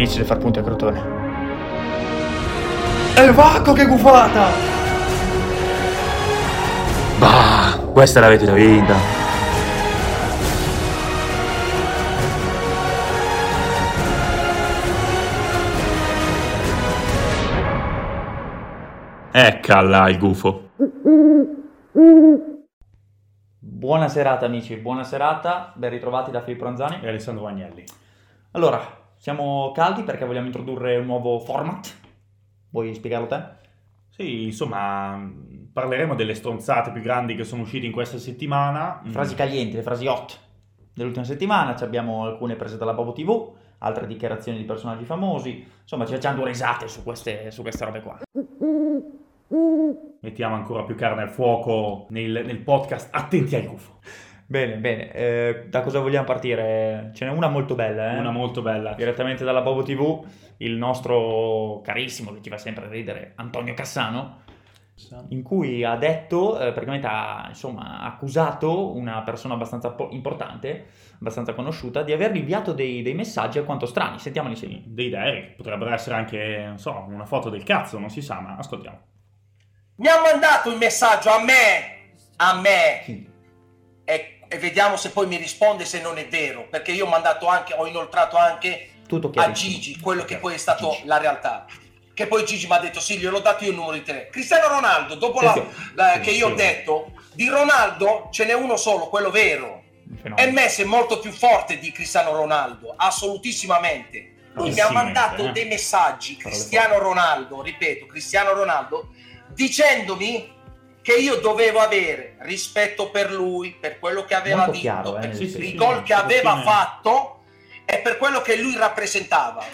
difficile far punti a Crotone. E il Vacco che gufata! Bah, questa l'avete già vinta. Eccola il gufo. Buona serata amici, buona serata, ben ritrovati da Filippo Ranzani. E Alessandro Agnelli. Allora, siamo caldi perché vogliamo introdurre un nuovo format. Vuoi spiegarlo te? Sì, insomma, parleremo delle stronzate più grandi che sono uscite in questa settimana. Frasi calienti, le frasi hot dell'ultima settimana. Ci abbiamo alcune prese dalla Bobo TV, altre dichiarazioni di personaggi famosi. Insomma, ci facciamo due risate su queste, su queste robe qua. Mettiamo ancora più carne al fuoco nel, nel podcast Attenti al gufo. Bene, bene. Eh, da cosa vogliamo partire? Ce n'è una molto bella, eh? Una molto bella. Direttamente dalla Bobo TV, il nostro carissimo, che ci fa sempre ridere, Antonio Cassano, in cui ha detto, eh, praticamente ha insomma, accusato una persona abbastanza po- importante, abbastanza conosciuta, di aver inviato dei, dei messaggi alquanto strani. Sentiamoli insieme. Dei Derek, potrebbero essere anche, non so, una foto del cazzo, non si sa, ma ascoltiamo. Mi ha mandato un messaggio a me, a me, e, e vediamo se poi mi risponde se non è vero, perché io ho mandato anche, ho inoltrato anche a. Gigi quello che poi è stato Gigi. la realtà. Che poi Gigi mi ha detto sì, gliel'ho dato io il numero di telefono. Cristiano Ronaldo, dopo la- Sì, la- sì, che io sì. ho detto, di Ronaldo ce n'è uno solo, quello vero. E Messi è molto più forte di Cristiano Ronaldo, assolutissimamente. Lui mi ha mandato eh. dei messaggi, Cristiano Ronaldo, ripeto, Cristiano Ronaldo, dicendomi che io dovevo avere rispetto per lui, per quello che aveva Molto detto, chiaro, eh, per Sì, i sì, sì, gol che aveva fine- fatto e per quello che lui rappresentava.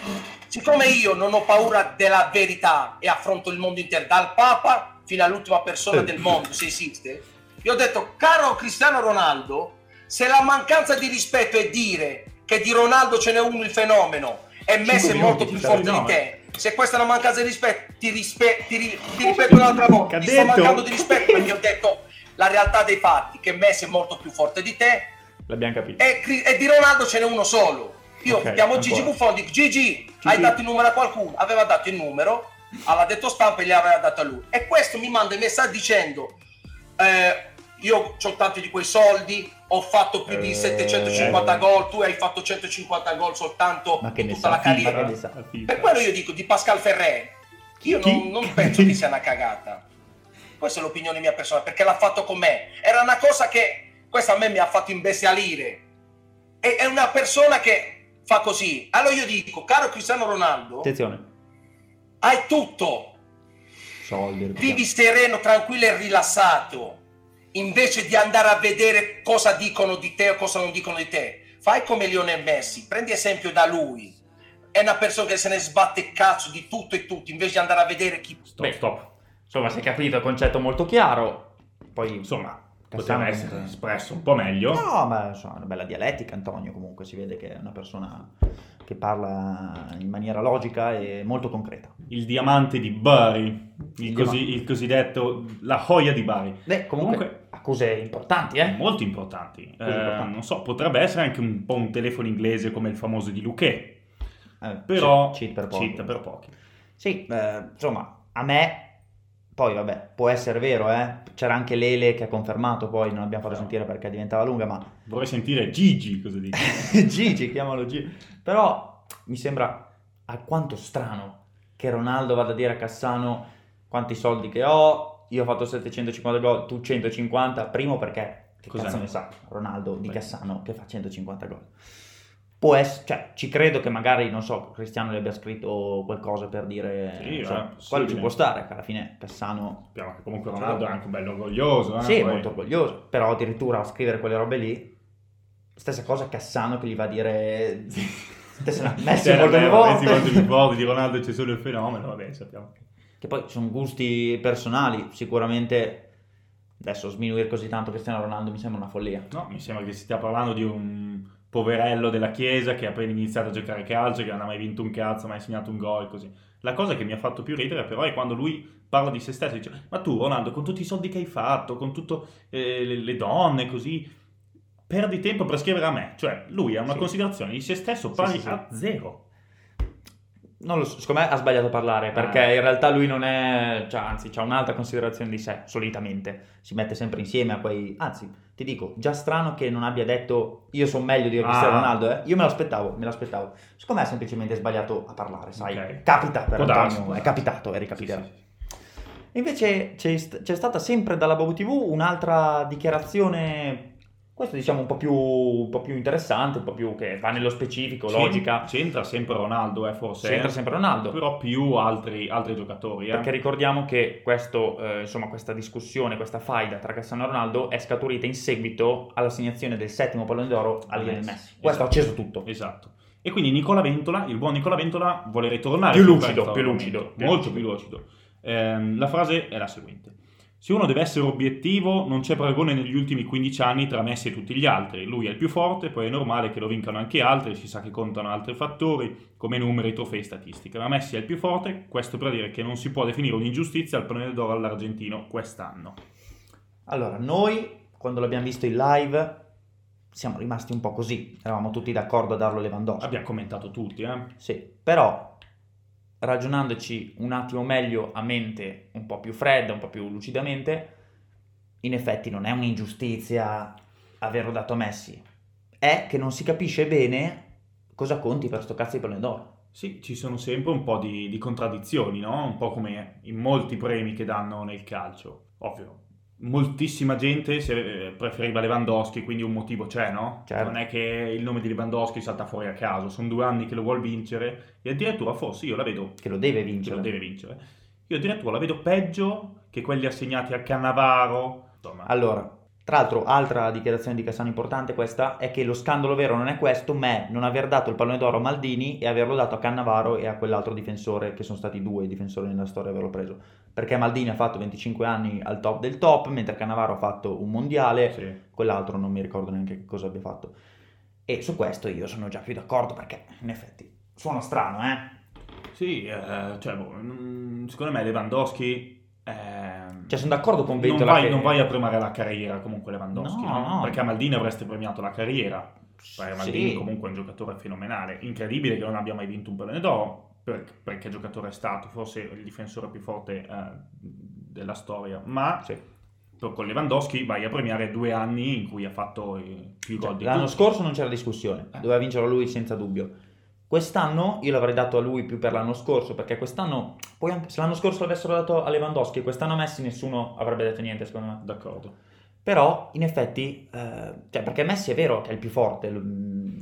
Siccome io non ho paura della verità e affronto il mondo intero, dal Papa fino all'ultima persona Eh. del mondo, se esiste, io ho detto, caro Cristiano Ronaldo, se la mancanza di rispetto è dire che di Ronaldo ce n'è uno il fenomeno e Messi è molto più stavi, forte di te, se questa è una mancanza di rispetto, ti, rispe- ti, ri- ti ripeto un'altra volta, ti sto mancando di rispetto perché ho detto la realtà dei fatti, che Messi è molto più forte di te L'abbiamo capito. e, e di Ronaldo ce n'è uno solo. Io Ok, chiamo Gigi ancora. Buffon, dico Gigi, hai dato il numero a qualcuno? Aveva dato il numero, aveva detto stampa e gli aveva dato a lui. E questo mi manda il messaggio dicendo, eh, io ho tanti di quei soldi, ho fatto più di Eh, 750 eh. gol, tu hai fatto 150 gol soltanto in tutta la carriera. Per quello io dico di Pascal Ferré, io non, non penso che sia una cagata. Questa è l'opinione mia personale, perché l'ha fatto con me. Era una cosa che questa a me mi ha fatto imbestialire. E- È una persona che fa così. Allora io dico, caro Cristiano Ronaldo, Attenzione. hai tutto, Soldi. vivi sereno, tranquillo e rilassato, invece di andare a vedere cosa dicono di te o cosa non dicono di te. Fai come Lionel Messi, prendi esempio da lui. È una persona che se ne sbatte cazzo di tutto e tutti, invece di andare a vedere chi... Stop, stop. Insomma, si è capito il concetto molto chiaro. Poi, Insomma, Cassano- poteva essere espresso un po' meglio. No, ma insomma, una bella dialettica, Antonio. Comunque si vede che è una persona che parla in maniera logica e molto concreta. Il diamante di Bari, il, Il cosi- il cosiddetto la joia di Bari. Beh, comunque, Comunque- accuse importanti, eh? Molto importanti. Eh, importanti. Non so, potrebbe essere anche un po' un telefono inglese come il famoso di Luque. Eh, Però cheat per pochi. cheat per pochi. Sì, eh, insomma, a me poi vabbè, può essere vero, eh. C'era anche Lele che ha confermato, poi non abbiamo fatto No. sentire perché diventava lunga, ma Vorrei sentire Gigi cosa dice. Gigi, chiamalo Gigi. Però mi sembra alquanto strano che Ronaldo vada a dire a Cassano quanti soldi che ho, io ho fatto 750 gol, tu 150, primo perché che Cos'è? cazzo ne sa Ronaldo di Beh. Cassano che fa 150 gol. Può essere, cioè, ci credo che magari, non so, Cristiano le abbia scritto qualcosa per dire, Sì, insomma, eh, quello ci può stare, che alla fine Cassano Sappiamo che comunque Ronaldo è anche un bello orgoglioso. eh, sì, poi- molto orgoglioso, però addirittura a scrivere quelle robe lì, stessa cosa Cassano che gli va a dire stessa Messi Cioè, molte vabbè, volte. Messi più volte, di Ronaldo c'è solo il fenomeno, vabbè, sappiamo. Che poi sono gusti personali, sicuramente adesso sminuire così tanto Cristiano Ronaldo mi sembra una follia. No, mi sembra che si stia parlando di un poverello della Chiesa che ha appena iniziato a giocare a calcio, che non ha mai vinto un cazzo, mai segnato un gol, così. La cosa che mi ha fatto più ridere però è quando lui parla di se stesso, dice, ma tu Ronaldo, con tutti i soldi che hai fatto, con tutte le, le donne, così, perdi tempo per scrivere a me. Cioè, lui ha una Sì. considerazione di se stesso pari sì, sì. a zero. Non lo so, secondo me ha sbagliato a parlare perché Eh. in realtà lui non è, cioè, anzi, ha un'alta considerazione di sé, solitamente. Si mette sempre insieme a quei, anzi, ti dico, già strano che non abbia detto io sono meglio di Cristiano Ah. Ronaldo, eh. Io me l'aspettavo, me l'aspettavo. Secondo me ha semplicemente sbagliato a parlare, sai. Ok. Capita per Antonio, è capitato e ricapiterà. Sì, sì, sì. Invece c'è, c'è stata sempre dalla Bobo TV un'altra dichiarazione, questo diciamo un po' più, un po' più interessante, un po' più che va nello specifico, logica. C'entra sempre Ronaldo, eh, forse. C'entra eh. sempre Ronaldo. Però più altri, altri giocatori. Eh. Perché ricordiamo che questo, eh, insomma, questa discussione, questa faida tra Cristiano e Ronaldo è scaturita in seguito all'assegnazione del settimo pallone d'oro a Lionel Messi. Messi. Questo ha Esatto. acceso tutto. Esatto. E quindi Nicola Ventola, il buon Nicola Ventola, vuole ritornare Più lucido, più lucido, più molto lucido. più lucido. Ehm, la frase è la seguente. Se uno deve essere obiettivo, non c'è paragone negli ultimi 15 anni tra Messi e tutti gli altri. Lui è il più forte, poi è normale che lo vincano anche altri, si sa che contano altri fattori, come numeri, trofei, statistiche. Ma Messi è il più forte, questo per dire che non si può definire un'ingiustizia al pallone d'oro all'argentino quest'anno. Allora, noi quando l'abbiamo visto in live siamo rimasti un po' così, eravamo tutti d'accordo a darlo Lewandowski. Abbiamo commentato tutti, eh? Sì, però ragionandoci un attimo meglio a mente un po' più fredda, un po' più lucidamente, in effetti non è un'ingiustizia averlo dato a Messi, è che non si capisce bene cosa conti per sto cazzo di pallone d'oro. Sì, ci sono sempre un po' di, di contraddizioni, no? Un po' come in molti premi che danno nel calcio. Ovvio, moltissima gente se- eh, preferiva Lewandowski, quindi un motivo c'è, no? Certo. Non è che il nome di Lewandowski salta fuori a caso, sono due anni che lo vuol vincere e addirittura forse io la vedo Che lo deve che vincere. lo deve vincere. Io addirittura la vedo peggio che quelli assegnati a Cannavaro. Insomma, Allora, tra l'altro, altra dichiarazione di Cassano importante questa è che lo scandalo vero non è questo, ma è non aver dato il pallone d'oro a Maldini e averlo dato a Cannavaro e a quell'altro difensore, che sono stati due difensori nella storia averlo preso. Perché Maldini ha fatto 25 anni al top del top, mentre Cannavaro ha fatto un mondiale, sì. quell'altro non mi ricordo neanche che cosa abbia fatto. E su questo io sono già più d'accordo perché, in effetti, suona strano, eh? Sì, eh, cioè, boh, mm, secondo me Lewandowski... ehm, Cioè, sono d'accordo con non Ventola vai, che... non vai a premiare la carriera comunque Lewandowski, No, no? no. Perché a Maldini avreste premiato la carriera. Perché Maldini Sì. comunque è un giocatore fenomenale. Incredibile che non abbia mai vinto un pallone d'oro, per- perché giocatore è stato, forse il difensore più forte eh, della storia. Ma Sì. con Lewandowski vai a premiare due anni in cui ha fatto più Cioè, gol di l'anno tutti. scorso non c'era discussione, Eh. doveva vincerlo lui senza dubbio. Quest'anno io l'avrei dato a lui più per l'anno scorso, perché quest'anno, poi anche se l'anno scorso l'avessero dato a Lewandowski e quest'anno a Messi nessuno avrebbe detto niente secondo me. D'accordo. Però in effetti, eh, cioè perché Messi è vero che è il più forte, lo,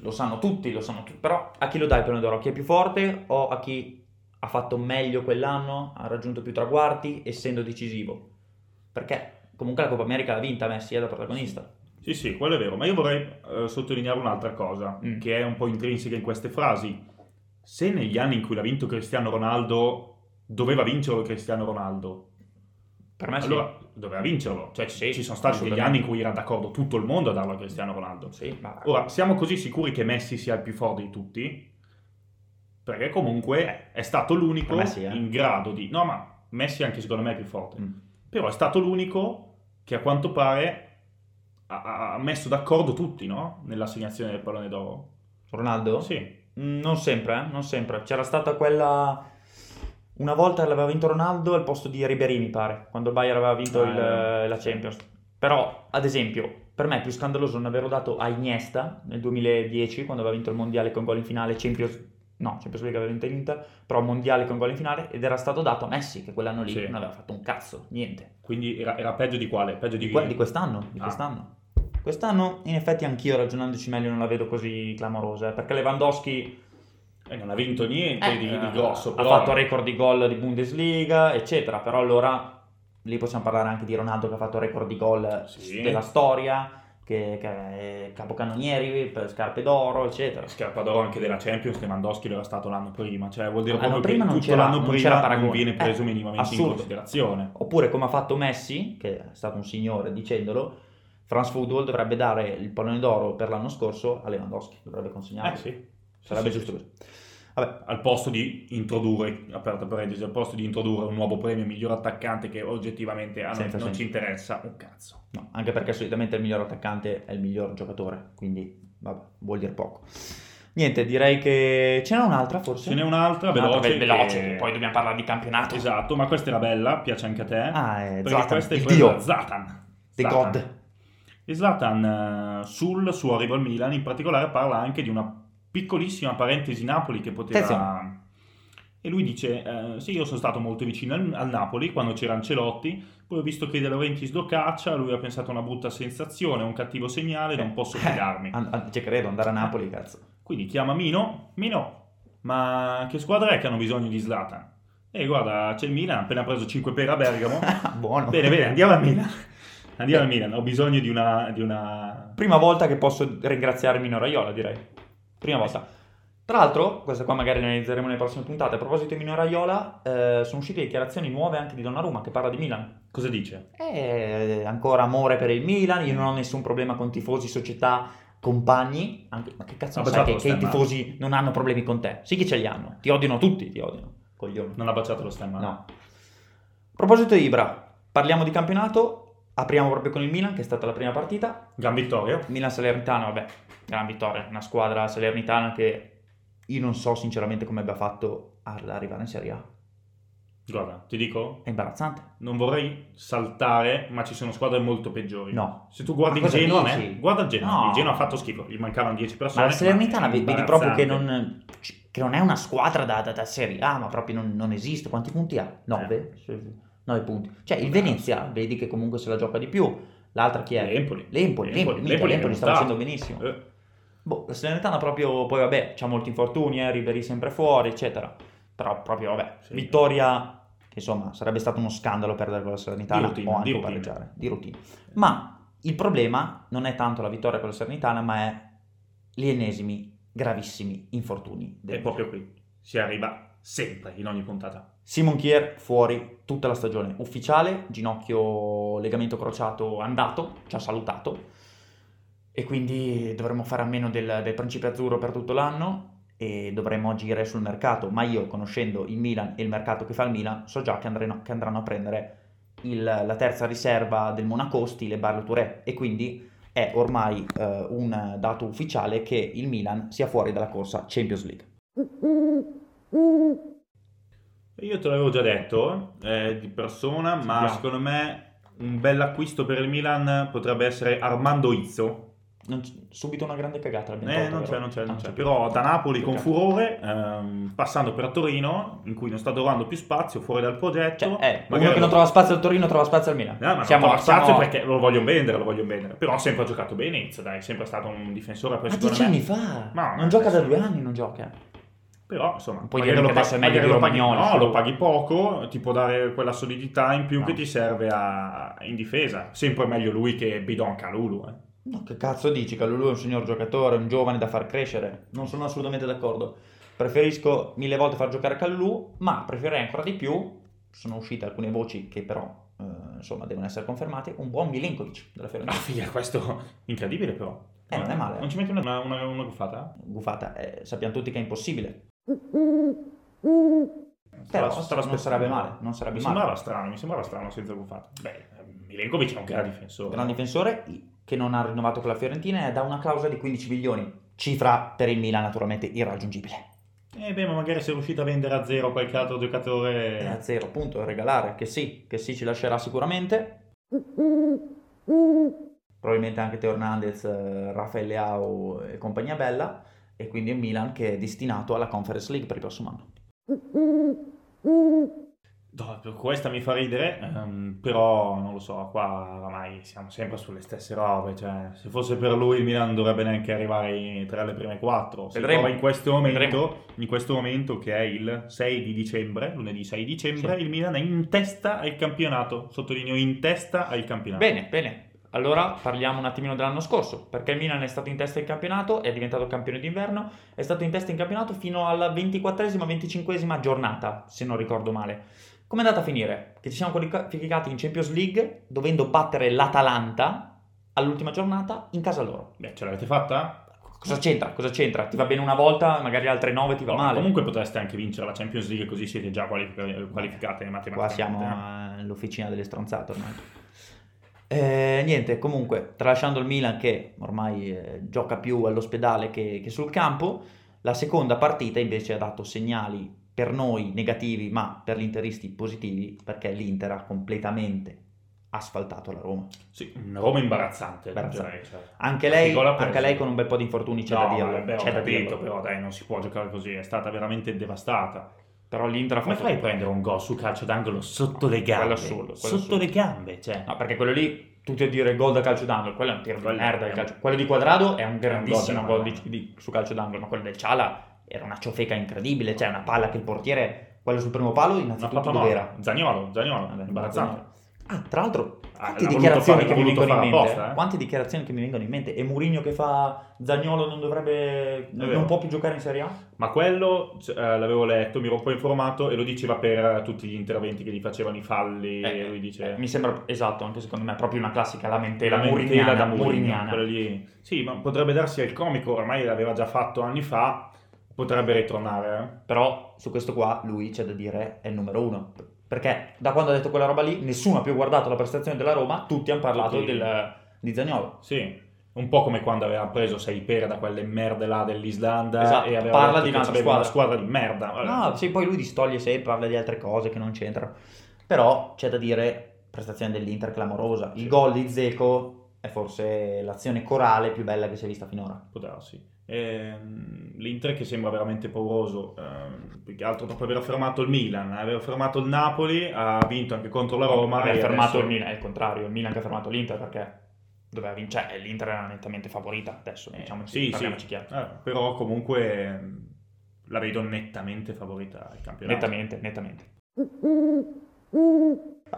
lo sanno tutti, lo sanno tutti, però a chi lo dai il pallone d'oro? A chi è più forte o a chi ha fatto meglio quell'anno, ha raggiunto più traguardi, essendo decisivo? Perché comunque la Coppa America l'ha vinta Messi, è da protagonista. Sì, sì, quello è vero, ma io vorrei eh, sottolineare un'altra cosa, Mm. che è un po' intrinseca in queste frasi. Se negli anni in cui l'ha vinto Cristiano Ronaldo doveva vincerlo Cristiano Ronaldo, Per me sì. allora doveva vincerlo. Cioè, ci- Sì, ci sono stati degli anni in cui era d'accordo tutto il mondo a darlo a Cristiano Ronaldo. Sì, ma... Ora, siamo così sicuri che Messi sia il più forte di tutti? Perché comunque è stato l'unico per me sì, eh. in grado di... No, ma Messi anche secondo me è più forte. Mm. Però è stato l'unico che a quanto pare ha, ha messo d'accordo tutti, no? Nell'assegnazione del pallone d'oro. Ronaldo? Sì. Mm, Non sempre, eh, non sempre. C'era stata quella... Una volta l'aveva vinto Ronaldo al posto di Ribéry, mi pare, quando il Bayern aveva vinto Ah, il- eh, la. Champions. Però, ad esempio, per me è più scandaloso non averlo dato a Iniesta nel 2010, quando aveva vinto il Mondiale con gol in finale, Champions... No, Champions League aveva vinto l'Inter, però Mondiale con gol in finale, ed era stato dato a Messi, che quell'anno lì Sì. non aveva fatto un cazzo, niente. Quindi era, era peggio di quale? Peggio di, Di, que- di quest'anno, di Ah. quest'anno. Quest'anno, in effetti, anch'io ragionandoci meglio non la vedo così clamorosa, eh, perché Lewandowski... E non ha vinto niente Eh, di, di grosso. ha però- fatto record di gol di Bundesliga, eccetera. Però allora lì possiamo parlare anche di Ronaldo che ha fatto record di gol Sì. della storia, che, che è capocannonieri per scarpe d'oro, eccetera. Scarpa d'oro anche della Champions, Lewandowski lo era stato l'anno prima, cioè vuol dire L'anno proprio prima che non tutto c'era- l'anno non prima non viene preso Eh, minimamente in assurdo. considerazione. Oppure come ha fatto Messi, che è stato un signore dicendolo, France Football dovrebbe dare il pallone d'oro per l'anno scorso a Lewandowski, dovrebbe consegnarlo. Eh sì. Sarebbe Sì, giusto sì, così. Vabbè, al posto di introdurre, aperta parentesi, al posto di introdurre un nuovo premio miglior attaccante che oggettivamente a noi non ci interessa un cazzo. No, anche perché solitamente il miglior attaccante è il miglior giocatore, quindi vabbè, vuol dire poco. Niente, direi che ce n'è un'altra forse? Ce n'è un'altra Un'altra veloce. ve- veloce, che- poi dobbiamo parlare di campionato. Esatto, ma questa era bella, piace anche a te. Ah, è perché Zlatan, questa è il dio. Zlatan. The Zlatan. God. E Zlatan eh, sul suo arrivo al Milan in particolare parla anche di una piccolissima parentesi Napoli che poteva... Attenzione. E lui dice, eh, sì, io sono stato molto vicino al, al Napoli quando c'era Ancelotti, poi ho visto che De Laurentiis lo caccia, lui ha pensato a una brutta sensazione, un cattivo segnale, non posso fidarmi. An- an- cioè, credo, andare a Napoli, cazzo. Quindi chiama Mino, Mino, ma che squadra è che hanno bisogno di Zlatan? E guarda, c'è il Milan, appena preso 5 per a Bergamo. Buono. bene, bene, andiamo al Milan. Andiamo al Milan, ho bisogno di una... Di una... Prima volta che posso ringraziare Mino Raiola, direi. Prima volta. Tra l'altro, questa qua magari le analizzeremo nelle prossime puntate. A proposito di Mino Raiola, eh, sono uscite dichiarazioni nuove anche di Donnarumma che parla di Milan. Cosa dice? Eh, ancora amore per il Milan, io non ho nessun problema con tifosi, società, compagni. Anche- ma che cazzo ne sai che, che i tifosi non hanno problemi con te? Sì che ce li hanno. Ti odiano tutti, ti odiano. Coglioni. Non ha baciato lo stemma? No. A proposito di Ibra, parliamo di campionato. Apriamo proprio con il Milan, che è stata la prima partita. Gran vittoria. Milan Salernitana, vabbè, gran vittoria. Una squadra salernitana che io non so sinceramente come abbia fatto ad arrivare in Serie A. Guarda, ti dico, È imbarazzante. non vorrei saltare, ma ci sono squadre molto peggiori. No. Se tu guardi il Genoa, dici? eh, guarda il Genoa. No. Il Genoa ha fatto schifo, gli mancavano 10 persone. Ma la Salernitana vedi proprio che non, che non è una squadra da, da- da Serie A, ma proprio non, non esiste. Quanti punti ha? 9? Eh. 9 punti. Cioè il Venezia, vedi che comunque se la gioca di più. L'altra chi è? L'Empoli. L'Empoli, l'Empoli, L'Empoli l'Empoli sta facendo benissimo. Eh, Boh, la Salernitana proprio, poi vabbè, c'ha molti infortuni, eh, Ribéry sempre fuori, eccetera. Però proprio, vabbè, Sì. vittoria, che insomma, sarebbe stato uno scandalo perdere con la Salernitana routine, o anche pareggiare, di routine. Ma il problema non è tanto la vittoria con la Salernitana, ma è gli ennesimi gravissimi infortuni. del è proprio qui. Si arriva sempre in ogni puntata. Simon Kier fuori tutta la stagione. Ufficiale, ginocchio legamento crociato andato, ci ha salutato. E quindi dovremmo fare a meno del, del principe azzurro per tutto l'anno e dovremmo agire sul mercato, ma io conoscendo il Milan e il mercato che fa il Milan so già che andranno, che andranno a prendere il- la terza riserva del Monaco stile Barlo Touré. E quindi è ormai eh, un dato ufficiale che il Milan sia fuori dalla corsa Champions League. Io te l'avevo già detto eh, di persona, ma Sentiamo. secondo me un bel acquisto per il Milan potrebbe essere Armando Izzo. Non subito una grande cagata l'abbiamo Eh, tolta, non c'è, non c'è, non c'è. Però da Napoli con furore, ehm, passando per Torino, in cui non sta trovando più spazio, fuori dal progetto. Cioè, eh, uno magari che non trova spazio al Torino trova spazio al Milan. No, ma non siamo, trova spazio siamo- perché lo vogliono vendere, lo vogliono vendere. Però ha sempre giocato bene Izzo, dai, è sempre stato un difensore. Ma dieci anni fa. Ma non gioca da due anni, non gioca. Però, insomma, Non puoi dire che lo adesso è meglio di lo paghi, no, lo paghi poco, ti può dare quella solidità in più No. che ti serve a- in difesa. Sempre meglio lui che Bidon Calulu. Eh. No, che cazzo dici? Calulu è un signor giocatore, un giovane da far crescere. Non sono assolutamente d'accordo. Preferisco mille volte far giocare Calulu, ma preferirei ancora di più. Sono uscite alcune voci che però, eh, insomma, devono essere confermate. Un buon Milenkovic della Ah, Fiorentina. figa, questo incredibile però. Eh, non è male. Non ci metti una, una, una guffata? Buffata, eh, sappiamo tutti che è impossibile. Stava- Però stava non aspettando. sarebbe male, non sarebbe Mi male. sembrava strano, mi sembrava strano senza guffata. Beh, Milenkovic è un gran difensore. gran difensore che non ha rinnovato con la Fiorentina e dà una clausola di 15 milioni, cifra per il Milan naturalmente irraggiungibile. Eh beh, ma magari sei riuscito a vendere a zero qualche altro giocatore. a zero, appunto, regalare, che sì, che sì ci lascerà sicuramente. Probabilmente anche Teo Hernandez, eh, Rafael Leao e compagnia bella, e quindi il Milan che è destinato alla Conference League per il prossimo anno. No, questa mi fa ridere, ehm, però non lo so, qua oramai siamo sempre sulle stesse robe, cioè se fosse per lui il Milan dovrebbe neanche arrivare tra le prime quattro, si Vedremo. in questo momento, in questo momento che è il 6 di dicembre, lunedì 6 dicembre, Sì. il Milan è in testa al campionato, sottolineo in testa al campionato. Bene, bene. Allora parliamo un attimino dell'anno scorso, perché il Milan è stato in testa in campionato, è diventato campione d'inverno, è stato in testa in campionato fino alla 24esima, 25esima giornata, se non ricordo male. Come è andata a finire? Che ci siamo qualificati in Champions League dovendo battere l'Atalanta all'ultima giornata in casa loro. Beh, ce l'avete fatta? Cosa c'entra? Cosa c'entra? Ti va bene una volta, magari altre nove ti va No, male. Comunque potreste anche vincere la Champions League così siete già qualific- qualificate matematicamente. Qua siamo all'officina delle stronzate ormai. Eh, niente, comunque, tralasciando il Milan che ormai eh, gioca più all'ospedale che, che sul campo, La seconda partita invece ha dato segnali per noi negativi, ma per gli interisti positivi, perché l'Inter ha completamente asfaltato la Roma. Sì, una Roma imbarazzante. Imbarazzante. direi, cioè. Anche lei, anche lei con un bel po' di infortuni c'è da No, dirlo. vabbè, ho c'è da capito, dirlo. però dai, non si può giocare così, è stata veramente devastata. Però l'Inter ha Come fatto... fai a prendere un gol su calcio d'angolo sotto le gambe? Quello assurdo, quello sotto assurdo. le gambe, cioè. No, perché quello lì, tutti a dire gol da calcio d'angolo, quello è un tiro di merda. calcio. Quello di Quadrado è un grandissimo gol di, di- su calcio d'angolo, ma quello del Ciala era una ciofeca incredibile, cioè una palla che il portiere, quello sul primo palo, innanzitutto papà dove era? Zagnolo, Zagnolo, imbarazzante. Ah, tra l'altro, quante l'ha dichiarazioni che fare- l'ha vengono in voluto mente? fare apposta, eh? Quante dichiarazioni che mi vengono in mente? E Mourinho che fa Zagnolo non dovrebbe, non può più giocare in Serie A? Ma quello eh, l'avevo letto, mi ero un po' informato e lo diceva per tutti gli interventi che gli facevano i falli. Eh, lui dice. Eh, mi sembra esatto, anche secondo me è proprio una classica lamentela lamentela da Mourinho. Sì, ma potrebbe darsi al comico, ormai l'aveva già fatto anni fa, potrebbe ritornare. eh. Però su questo qua lui c'è da dire è il numero uno. Perché da quando ha detto quella roba lì, nessuno ha più guardato la prestazione della Roma, tutti hanno parlato Tutti. del- di Zagnolo. Sì, un po' come quando aveva preso sei pere da quelle merde là dell'Islanda Esatto, e aveva parla di un'altra aveva una squadra. squadra di merda. No, sì, poi lui distoglie sempre, parla di altre cose che non c'entrano. Però c'è da dire, prestazione dell'Inter clamorosa. Il Sì. gol di Zeco è forse l'azione corale più bella che si è vista finora. Può darsi. Ehm, L'Inter che sembra veramente pauroso, ehm, più che altro dopo aver fermato il Milan, aver fermato il Napoli, ha vinto anche contro la Roma. E fermato adesso- il Milan, è il contrario, il Milan che ha fermato l'Inter perché doveva vincere, cioè, l'Inter era nettamente favorita adesso, Eh, diciamo, sì, parliamoci sì. chiaro. Eh, però comunque ehm, la vedo nettamente favorita al campionato. Nettamente, nettamente.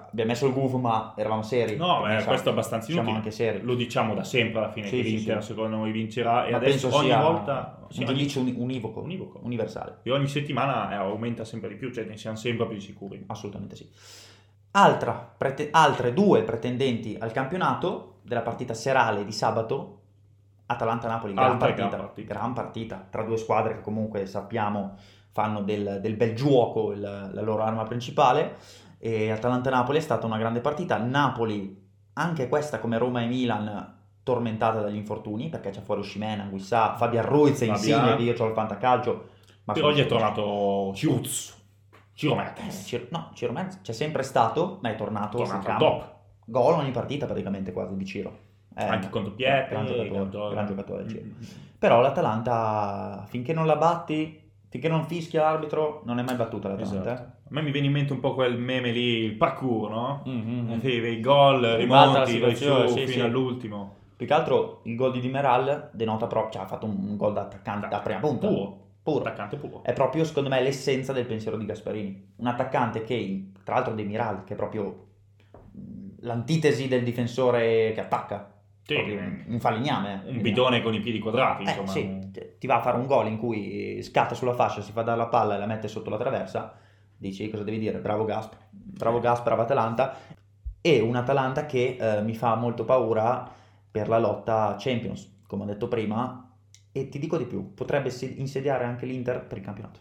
Abbiamo messo il guf, ma eravamo seri. No, beh, questo è abbastanza Siamo inutile. anche seri. Lo diciamo da sempre alla fine Sì, che sì, l'Inter sì. secondo noi vincerà e Ma adesso penso ogni volta un ogni- giudizio uni- univoco, Univoco. universale. e ogni settimana eh, aumenta sempre di più, cioè ne siamo sempre più sicuri. Assolutamente sì. Altra prete- altre due pretendenti al campionato della partita serale di sabato, Atalanta-Napoli, gran partita, gran partita. gran partita, tra due squadre che comunque sappiamo fanno del, del bel gioco il- la loro arma principale. E Atalanta-Napoli è stata una grande partita. Napoli, anche questa come Roma e Milan, tormentata dagli infortuni, perché c'è fuori Scimena, Guissà, Fabian Ruiz. Insigne, che io ho il fantacalcio. ma Però gli è tornato Chiuz, Ciro eh, Mertens, Ciro- no, Ciro Mertens c'è sempre stato, ma è tornato, sul tornato campo. top, Gol ogni partita praticamente quasi di Ciro. Eh, anche contro Pietri, gran giocatore, gran giocatore Ciro. Mm, mm. Però l'Atalanta, finché non la batti, finché non fischia l'arbitro, non è mai battuta l'Atalanta. Esatto. A me mi viene in mente un po' quel meme lì, il parkour, no? eh. Mm, mm. Sì, i gol, rimonti, vai su sì, fino sì. all'ultimo. Più che altro il gol di Dimeral denota proprio, cioè ha fatto un, un gol da attaccante da prima punta. Puro, Puro. attaccante puro. È proprio, secondo me, l'essenza del pensiero di Gasparini. Un attaccante che, tra l'altro, Demiral, che è proprio mh, l'antitesi del difensore che attacca. Sì, un, un falegname. un bidone con i piedi quadrati, Eh, insomma. sì, ti va a fare un gol in cui scatta sulla fascia, si fa dare la palla e la mette sotto la traversa. Dici cosa devi dire? Bravo Gasp, bravo Gasp, brava Atalanta. E un Atalanta che eh, mi fa molto paura per la lotta Champions, come ho detto prima. E ti dico di più, potrebbe insediare anche l'Inter per il campionato.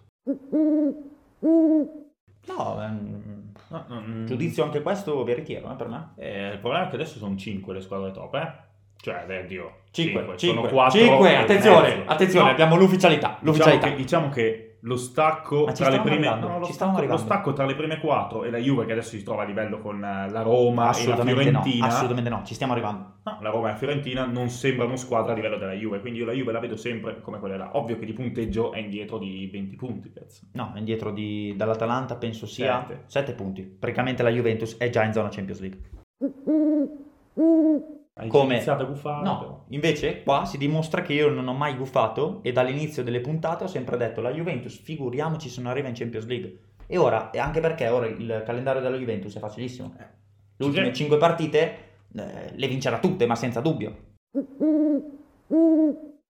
No, ehm, No, no, mm. giudizio anche questo veritiero eh, per me. Eh, il problema è che adesso sono 5 le squadre top, eh? Cioè, beh, Dio, 5, sono 5, 4 5, attenzione, attenzione, No, abbiamo l'ufficialità, diciamo l'ufficialità. che, diciamo che lo stacco tra le prime no, lo, stacco, lo stacco tra le prime 4 e la Juve che adesso si trova a livello con eh, la Roma e la Assolutamente no, Fiorentina assolutamente no, ci stiamo arrivando. No, la Roma e la Fiorentina non sembrano squadra a livello della Juve, quindi io la Juve la vedo sempre come quella là. Ovvio che di punteggio è indietro di 20 punti, cazzo. No, indietro di- dall'Atalanta penso sia Sette. 7 punti. Praticamente la Juventus è già in zona Champions League. Hai Come? iniziato a guffare, No, però. invece qua si dimostra che io non ho mai guffato e dall'inizio delle puntate ho sempre detto la Juventus, figuriamoci se non arriva in Champions League. E ora, e anche perché ora il calendario della Juventus è facilissimo. Eh, Le ultime Sì. 5 partite eh, le vincerà tutte, ma senza dubbio.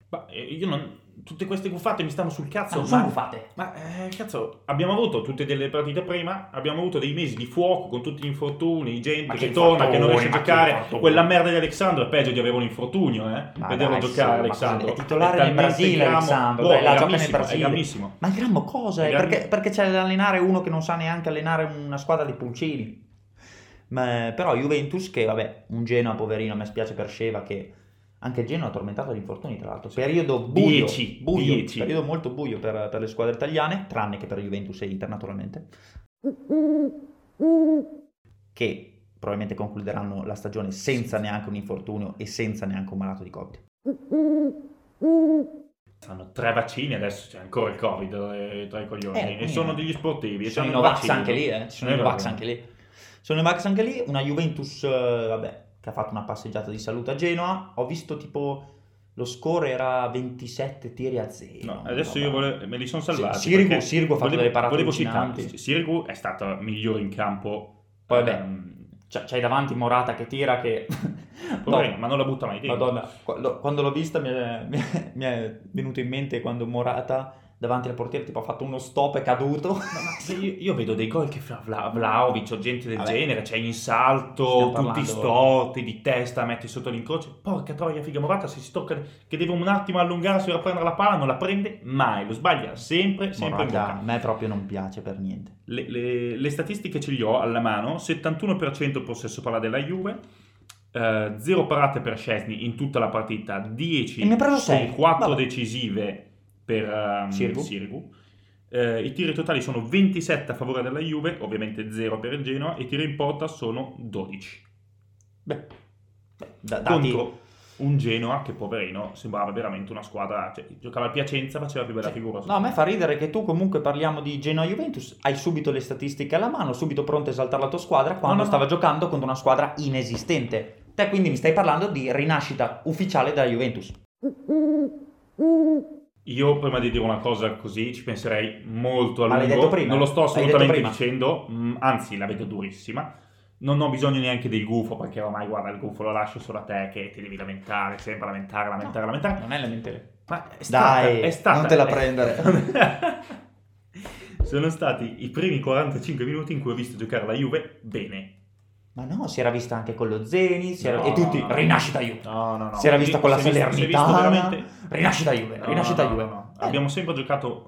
Ma eh, io non... Tutte queste guffate mi stanno sul cazzo. non sono guffate. Ma eh, cazzo, abbiamo avuto tutte delle partite prima, abbiamo avuto dei mesi di fuoco con tutti gli infortuni, gente Ma che che torna, che non riesce a ma giocare. Quella merda di Alexandro è peggio di avere un infortunio, eh? Ma Vederlo dai, giocare ma cosa- è titolare È talmente Brasile, Alexandro, Boh, la gioca nel Brasile. È. Ma il grammo cosa? È perché, perché c'è da allenare uno che non sa neanche allenare una squadra di pulcini. Ma, però Juventus che, vabbè, un Genoa poverino, a me spiace per Sceva che Anche Genoa tormentato dagli infortuni, tra l'altro. Periodo buio, Dieci, buio, dieci. periodo molto buio per, per le squadre italiane, tranne che per Juventus e Inter, naturalmente. Che probabilmente concluderanno la stagione senza neanche un infortunio e senza neanche un malato di Covid. Hanno tre vaccini, adesso c'è ancora il Covid eh, tra i coglioni. Eh, e sono degli sportivi. Ci sono i Novax anche lì, eh? Ci sono Eh, i Novax vabbè. anche lì. Sono i Novax anche lì. Una Juventus, eh, vabbè, che ha fatto una passeggiata di salute a Genoa. Ho visto tipo lo score era 27 tiri a 0. No, adesso io vole- me li sono salvati. Sì, Sirigu- perché Sirigu ha fatto volevo- delle parate allucinanti. Sirigu è stata migliore in campo. Poi vabbè, C'ha- C'hai davanti Morata che tira che... poverino, No, ma non la butta mai dentro. Madonna, quando, l'ho vista mi è- mi è venuto in mente quando Morata davanti al portiere tipo ha fatto uno stop e caduto. Se io, io vedo dei gol che fa Vla- Vlaovic o gente del Vabbè. genere, cioè in salto, tutti storti, di testa, metti sotto l'incrocio. Porca troia, figa Morata, se si tocca, che deve un attimo allungarsi per prendere la palla, non la prende mai, lo sbaglia sempre, sempre Morata a me proprio non piace per niente. Le, le- le statistiche ce li ho alla mano, 71% possesso palla della Juve, 0 parate per Scesni in tutta la partita, 10 E mi ha preso con sei. 4 Vabbè. decisive per ehm, Sirigu. Sirigu. Eh, I tiri totali sono 27 a favore della Juve, ovviamente 0 per il Genoa, e i tiri in porta sono 12. Beh, da- dati... Contro un Genoa che, poverino, sembrava veramente una squadra, cioè, giocava a Piacenza, faceva più bella Sì. figura. No, a me fa ridere che tu comunque parliamo di Genoa-Juventus, hai subito le statistiche alla mano, subito pronto a esaltare la tua squadra quando No, no, stava no. giocando contro una squadra inesistente. Te quindi mi stai parlando di rinascita ufficiale della Juventus. Io prima di dire una cosa così ci penserei molto a l'hai lungo. detto prima? Non lo sto assolutamente dicendo, mm, anzi la vedo durissima. Non ho bisogno neanche del gufo perché ormai guarda il gufo lo lascio solo a te che ti devi lamentare, sempre lamentare, lamentare, lamentare. Non è lamentele. Ma è stata, Dai, è stata- non te la prendere. Sono stati i primi 45 minuti in cui ho visto giocare la Juve bene. Ma no, si era vista anche con lo Zeni, si era- No, e tutti, no, no. rinascita Juve. No, no, no. Si era vista con la Salernitana, veramente- rinascita Juve, No, rinascita no, Juve. no. Eh, Abbiamo sempre giocato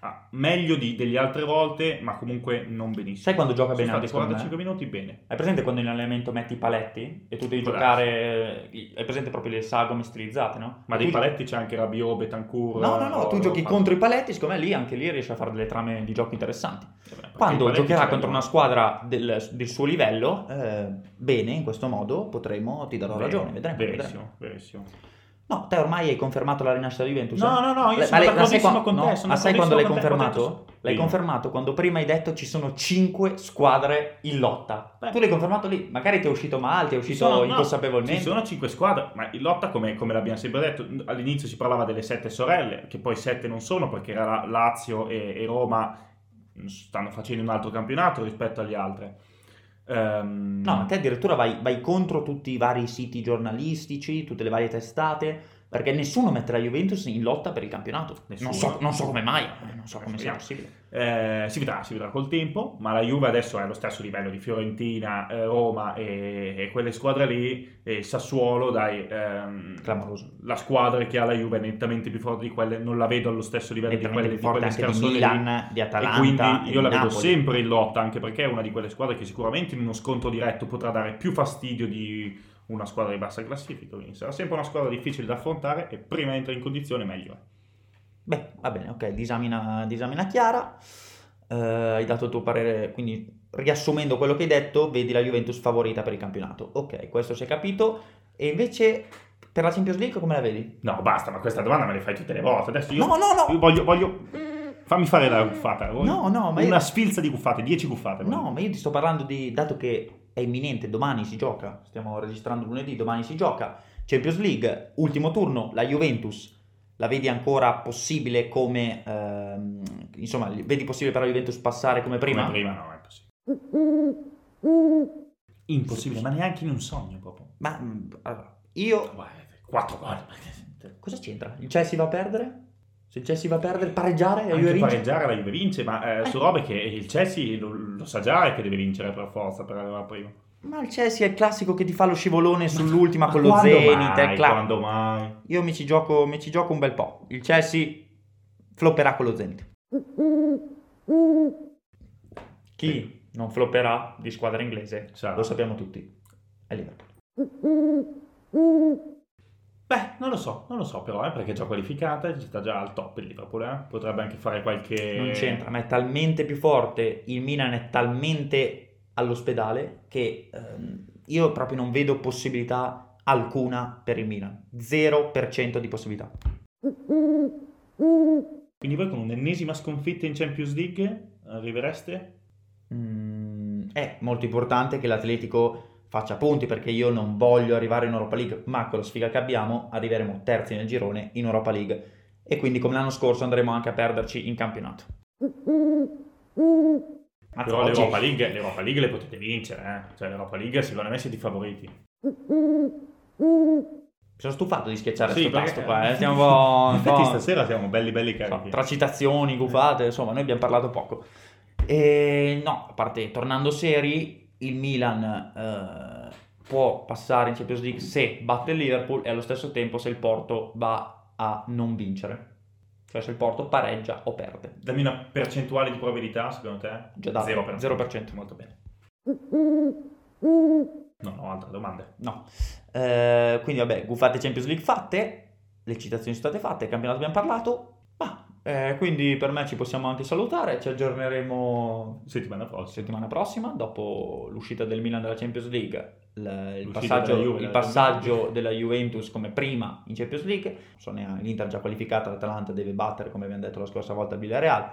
ah, meglio di- delle altre volte, ma comunque non benissimo. Sai quando gioca bene Sono anche stati secondo me? 45 minuti bene. Hai presente quando in allenamento metti i paletti e tu devi Può giocare, hai presente proprio le sagome stilizzate, no? Ma Tu dei paletti c'è anche Rabiot, Betancourt. No, no, no, tu giochi fa- contro i paletti, siccome lì anche lì riesci a fare delle trame di gioco interessanti. Vabbè, perché Quando giocherà contro una squadra del, del suo livello, eh, bene, in questo modo potremo, ti darò Bene, ragione, vedremo. vedremo. Verissimo, verissimo. No, te ormai hai confermato la rinascita di Juventus? No, eh? no, no, io sono lei- d'accordissimo qua- con te, no, ma sai quando l'hai confermato? L'hai Sì. confermato quando prima hai detto ci sono 5 squadre in lotta. Beh. tu l'hai confermato lì, magari ti è uscito male, ti è Ci uscito sono- no, inconsapevolmente. Ci sono cinque squadre, ma in lotta, come, come l'abbiamo sempre detto, all'inizio si parlava delle sette sorelle, che poi sette non sono perché era Lazio e, e Roma stanno facendo un altro campionato rispetto agli altri. Ehm, No, ma te addirittura vai, vai contro tutti i vari siti giornalistici, tutte le varie testate, perché nessuno mette la Juventus in lotta per il campionato. Nessuno. Non so, non so come mai, non so come sia possibile. Eh, si vedrà, si vedrà col tempo, ma la Juve adesso è allo stesso livello di Fiorentina, eh, Roma e, e quelle squadre lì, e Sassuolo, dai, ehm, Clamoroso. la squadra che ha la Juve è nettamente più forte di quelle, non la vedo allo stesso livello di quelle, di quelle anche di scarsone lì. Milan, di E Atalanta quindi e io di la vedo Napoli. sempre in lotta, anche perché è una di quelle squadre che sicuramente in uno scontro diretto potrà dare più fastidio di una squadra di bassa classifica. Quindi sarà sempre una squadra difficile da affrontare e prima entra in condizione meglio è. Beh, va bene, ok, disamina, disamina chiara. Eh, hai dato il tuo parere, quindi riassumendo quello che hai detto, vedi la Juventus favorita per il campionato. Ok, questo si è capito. E invece per la Champions League come la vedi? No, basta, ma questa domanda me la fai tutte le volte. Adesso io, No, no, no. io voglio, voglio- Fammi fare la guffata. No, no, ma io- Una sfilza di guffate, 10 guffate. No, ma io ti sto parlando di, dato che è imminente, domani si gioca, stiamo registrando lunedì, domani si gioca, Champions League, ultimo turno, la Juventus, la vedi ancora possibile come, ehm, insomma, vedi possibile per la Juventus passare come prima? Come prima no, è possibile. Impossibile, ma neanche in un sogno proprio. Ma, mm, allora, io, Guarda, Quattro gol. cosa c'entra? Il Chelsea va a perdere? Se il Chelsea va a perdere, pareggiare, la Juve vince? pareggiare la Juve vince, ma eh, su robe che il Chelsea lo, lo sa già che deve vincere per forza per arrivare prima. Ma il Chelsea è il classico che ti fa lo scivolone sull'ultima Ma con lo Zenit, mai, cla- Quando mai? Io mi ci, gioco, mi ci gioco un bel po'. Il Chelsea flopperà con lo Zenit. Chi non flopperà di squadra inglese, Sarà. lo sappiamo tutti, è Liverpool. Beh, non lo so, non lo so però, eh, perché è già qualificata, sta già al top il Liverpool, eh. potrebbe anche fare qualche... Non c'entra, ma è talmente più forte, il Milan è talmente all'ospedale che ehm, io proprio non vedo possibilità alcuna per il Milan. 0% di possibilità. Quindi voi con un'ennesima sconfitta in Champions League arrivereste? Mm, è molto importante che l'Atletico faccia punti perché io non voglio arrivare in Europa League, ma con la sfiga che abbiamo arriveremo terzi nel girone in Europa League e quindi come l'anno scorso andremo anche a perderci in campionato. Però oggi... l'Europa, League, l'Europa League le potete vincere, eh? cioè l'Europa League secondo me siete i favoriti. Mi sono stufato di schiacciare sì, questo tasto qua, eh. stiamo un po'... Infatti stasera siamo belli belli carichi. tra citazioni, gufate, insomma noi abbiamo parlato poco. E no, a parte tornando seri, il Milan eh, può passare in Champions League se batte il Liverpool e allo stesso tempo se il Porto va a non vincere. Cioè se il Porto pareggia o perde. Dammi una percentuale di probabilità secondo te? Già dato. 0%. 0%. Molto bene. Non ho altre domande. No. Eh, quindi vabbè, gufate Champions League fatte, le citazioni sono state fatte, il campionato abbiamo parlato. Eh, quindi per me ci possiamo anche salutare, ci aggiorneremo settimana prossima, settimana prossima dopo l'uscita del Milan dalla Champions League, l- il passaggio, Juve, il passaggio della Juventus come prima in Champions League, l'Inter già qualificata, l'Atalanta deve battere come abbiamo detto la scorsa volta il Villarreal.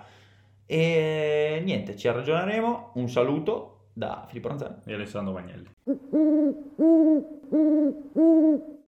E niente, ci aggiorneremo, un saluto da Filippo Ranzani e Alessandro Magnelli.